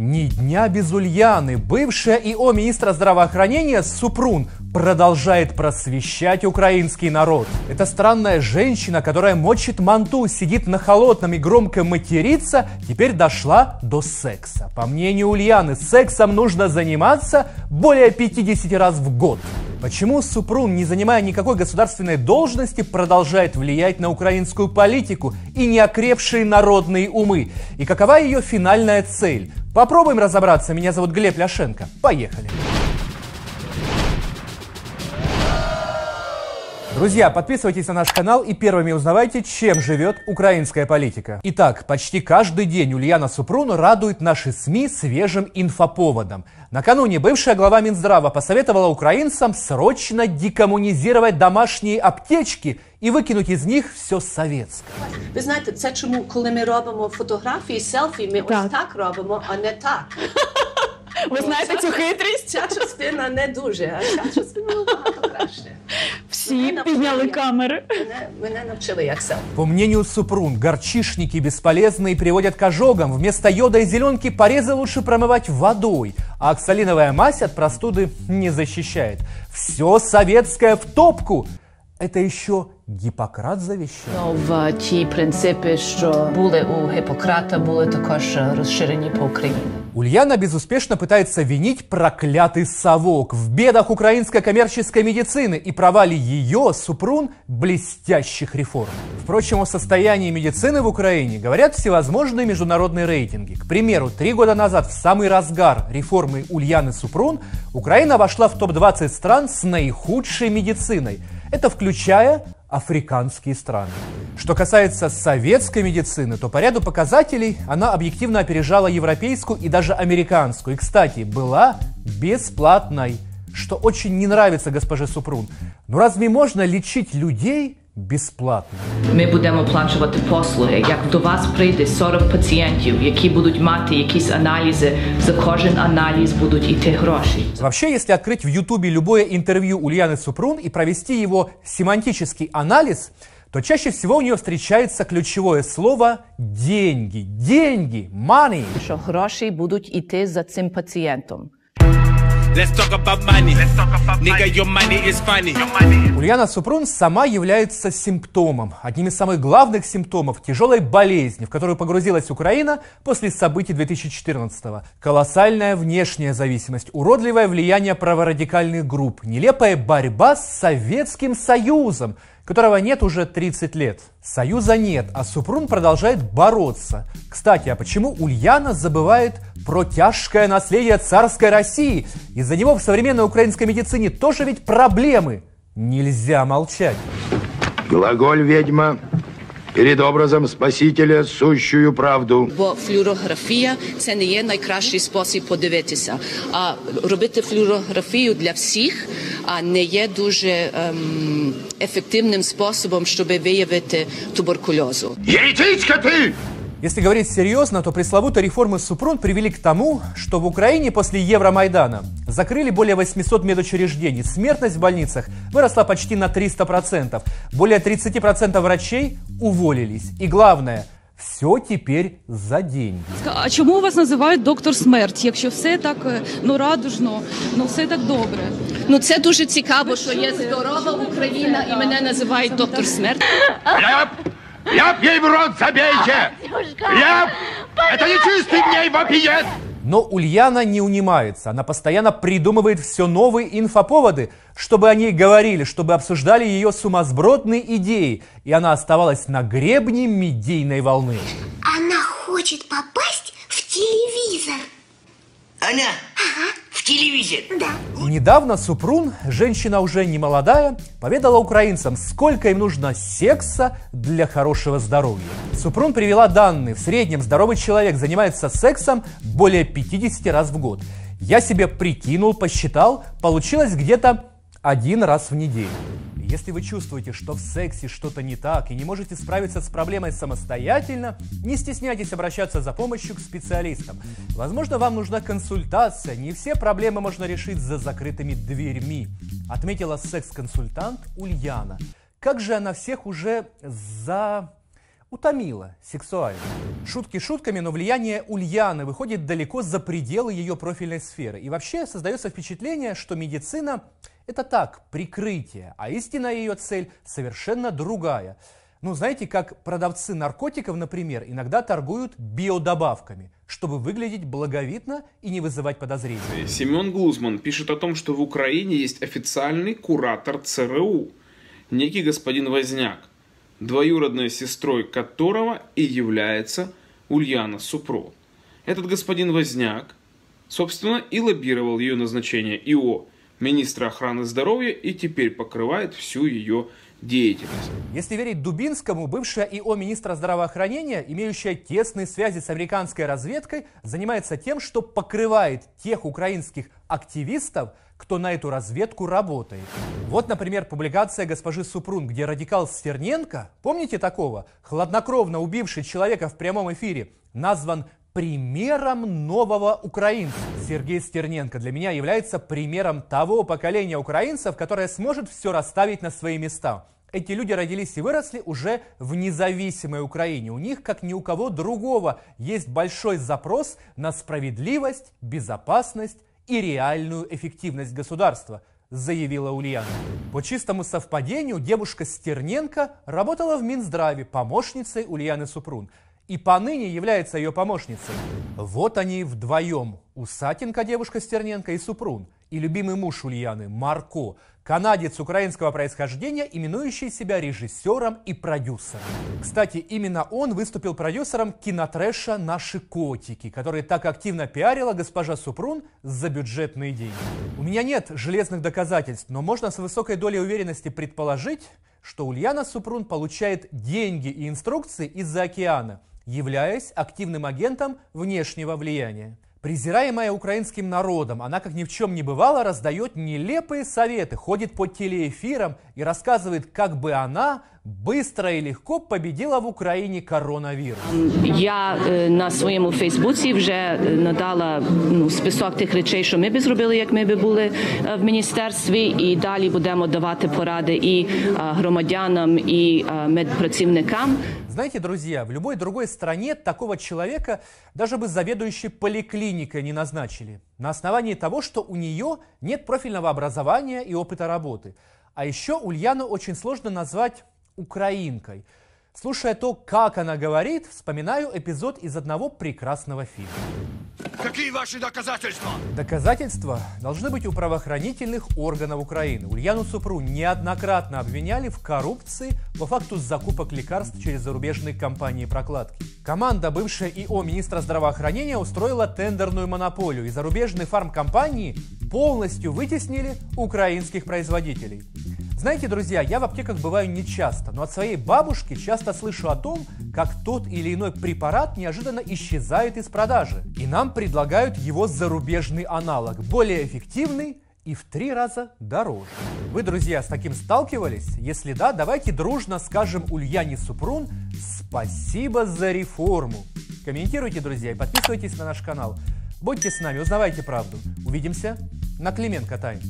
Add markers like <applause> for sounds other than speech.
Ни дня без Ульяны. Бывшая ИО министра здравоохранения Супрун продолжает просвещать украинский народ. Эта странная женщина, которая мочит манту, сидит на холодном и громко матерится, теперь дошла до секса. По мнению Ульяны, сексом нужно заниматься более 50 раз в год. Почему Супрун, не занимая никакой государственной должности, продолжает влиять на украинскую политику и неокрепшие народные умы? И какова ее финальная цель? Попробуем разобраться. Меня зовут Глеб Ляшенко. Поехали. Друзья, подписывайтесь на наш канал и первыми узнавайте, чем живет украинская политика. Итак, почти каждый день Ульяна Супрун радует наши СМИ свежим инфоповодом. Накануне бывшая глава Минздрава посоветовала украинцам срочно декоммунизировать домашние аптечки и выкинуть из них все советское. Ви знаєте, це чому, коли ми робимо фотографії, селфі, ми Так. ось так робимо, а не так. <laughs> Ви знаєте цю хитрість? Ця частина не дуже, а ця частина набагато краще. Всі підняли камери. Мене, мене навчили як селфі. По мнению Супрун, горчишники бесполезные приводят к ожогам. Вместо йода и зеленки порезы лучше промывать водой. А оксалиновая мазь от простуды не защищает. Все советское в топку. Это еще Гиппократ завещал. Ну, в ті принципи, що були у Гіппократа, були також розширені по Україні. Ульяна безуспешно пытается винить проклятый совок в бедах украинской коммерческой медицины и провале ее, Супрун, блестящих реформ. Впрочем, о состоянии медицины в Украине говорят всевозможные международные рейтинги. К примеру, три года назад, в самый разгар реформы Ульяны Супрун, Украина вошла в топ-20 стран с наихудшей медициной. Это включая африканские страны. Что касается советской медицины, то по ряду показателей она объективно опережала европейскую и даже американскую. И, кстати, была бесплатной, что очень не нравится госпоже Супрун. Но разве можно лечить людей бесплатно? Ми будемо оплачувати послуги. Як до вас прийде 40 пацієнтів, які будуть мати якісь аналізи, за кожен аналіз будуть йти гроші. Вообще, если открыть в Ютубе любое интервью Ульяны Супрун и провести его семантический анализ, то чаще всего у нее встречается ключевое слово «деньги». Деньги, money. Що гроші будуть йти за цим пацієнтом. Let's talk about money. Nigga, your money is funny. Ульяна Супрун сама является симптомом, одним из самых главных симптомов тяжелой болезни, в которую погрузилась Украина после событий 2014-го. Колоссальная внешняя зависимость, уродливое влияние праворадикальных групп, нелепая борьба с Советским Союзом, которого нет уже 30 лет. Союза нет, а Супрун продолжает бороться. Кстати, а почему Ульяна забывает про тяжкое наследие царской России? Из-за него в современной украинской медицине тоже ведь проблемы. Нельзя молчать. Глаголь ведьма перед образом Спасителя сущую правду. Бо флюорографія це не є найкращий спосіб подивитися. А робити флюорографію для всіх а не є дуже ем, ефективним способом, щоб виявити туберкульозу. Еретичка ты! Если говорить серьезно, то пресловутые реформы Супрун привели к тому, что в Украине после Евромайдана закрыли более 800 медучреждений. Смертность в больницах выросла почти на 300%. Более 30% врачей уволились. И главное, все теперь за деньги. А чому вас називають доктор смерть, якщо все так е, ну радужно, ну все так добре? Ну це дуже цікаво, що є здорова Україна і мене називають доктор смерть. Ляп! Ляп ей в рот забейте! Ляп! Это нечистый в ней вопиет! Но Ульяна не унимается. Она постоянно придумывает все новые инфоповоды, чтобы о ней говорили, чтобы обсуждали ее сумасбродные идеи. И она оставалась на гребне медийной волны. Она хочет попасть в телевизор. Она телевизор. Недавно Супрун, женщина уже не молодая, поведала украинцам, сколько им нужно секса для хорошего здоровья. Супрун привела данные. В среднем здоровый человек занимается сексом более 50 раз в год. Я себе прикинул, посчитал, получилось где-то один раз в неделю. Если вы чувствуете, что в сексе что-то не так и не можете справиться с проблемой самостоятельно, не стесняйтесь обращаться за помощью к специалистам. Возможно, вам нужна консультация. Не все проблемы можно решить за закрытыми дверьми, отметила секс-консультант Ульяна. Как же она всех уже за утомила сексуально. Шутки шутками, но влияние Ульяны выходит далеко за пределы ее профильной сферы. И вообще создается впечатление, что медицина – это так, прикрытие, а истинная ее цель совершенно другая. Ну, знаете, как продавцы наркотиков, например, иногда торгуют биодобавками, чтобы выглядеть благовидно и не вызывать подозрений. Семен Глузман пишет о том, что в Украине есть официальный куратор ЦРУ, некий господин Возняк двоюродной сестрой которого и является Ульяна Супро. Этот господин Возняк, собственно, и лоббировал ее назначение ИО министра охраны здоровья и теперь покрывает всю ее деятельность. Если верить Дубинскому, бывшая ИО министра здравоохранения, имеющая тесные связи с американской разведкой, занимается тем, что покрывает тех украинских активистов, кто на эту разведку работает. Вот, например, публикация госпожи Супрун, где радикал Стерненко, помните такого, хладнокровно убивший человека в прямом эфире, назван примером нового украинца. Сергей Стерненко для меня является примером того поколения украинцев, которое сможет все расставить на свои места. Эти люди родились и выросли уже в независимой Украине. У них, как ни у кого другого, есть большой запрос на справедливость, безопасность и реальную эффективность государства, заявила Ульяна. По чистому совпадению девушка Стерненко работала в Минздраве помощницей Ульяны Супрун и поныне является ее помощницей. Вот они вдвоем, Усатенко, девушка Стерненко и Супрун, и любимый муж Ульяны, Марко, канадец украинского происхождения, именующий себя режиссером и продюсером. Кстати, именно он выступил продюсером кинотрэша «Наши котики», который так активно пиарила госпожа Супрун за бюджетные деньги. У меня нет железных доказательств, но можно с высокой долей уверенности предположить, что Ульяна Супрун получает деньги и инструкции из-за океана – являясь активным агентом внешнего влияния. Презираемая украинским народом, она, как ни в чем не бывало, раздает нелепые советы, ходит по телеэфирам и рассказывает, как бы она быстро и легко победила в Україні коронавірус. Я е, на своєму Фейсбуці вже е, надала ну, список тих речей, що ми би зробили, як ми би були е, в міністерстві, і далі будемо давати поради і громадянам, і медпрацівникам. Знаете, друзья, в любой другой стране такого человека даже бы заведующий поликлиникой не назначили. На основании того, что у нее нет профильного образования и опыта работы. А еще Ульяну очень сложно назвать украинкой. Слушая то, как она говорит, вспоминаю эпизод из одного прекрасного фильма. Какие ваши доказательства? Доказательства должны быть у правоохранительных органов Украины. Ульяну Супру неоднократно обвиняли в коррупции по факту закупок лекарств через зарубежные компании прокладки. Команда, бывшая ИО министра здравоохранения, устроила тендерную монополию, и зарубежные фармкомпании полностью вытеснили украинских производителей. Знаете, друзья, я в аптеках бываю не часто, но от своей бабушки часто слышу о том, как тот или иной препарат неожиданно исчезает из продажи. И нам предлагают его зарубежный аналог, более эффективный и в три раза дороже. Вы, друзья, с таким сталкивались? Если да, давайте дружно скажем Ульяне Супрун спасибо за реформу. Комментируйте, друзья, и подписывайтесь на наш канал. Будьте с нами, узнавайте правду. Увидимся на Клименко Тайм.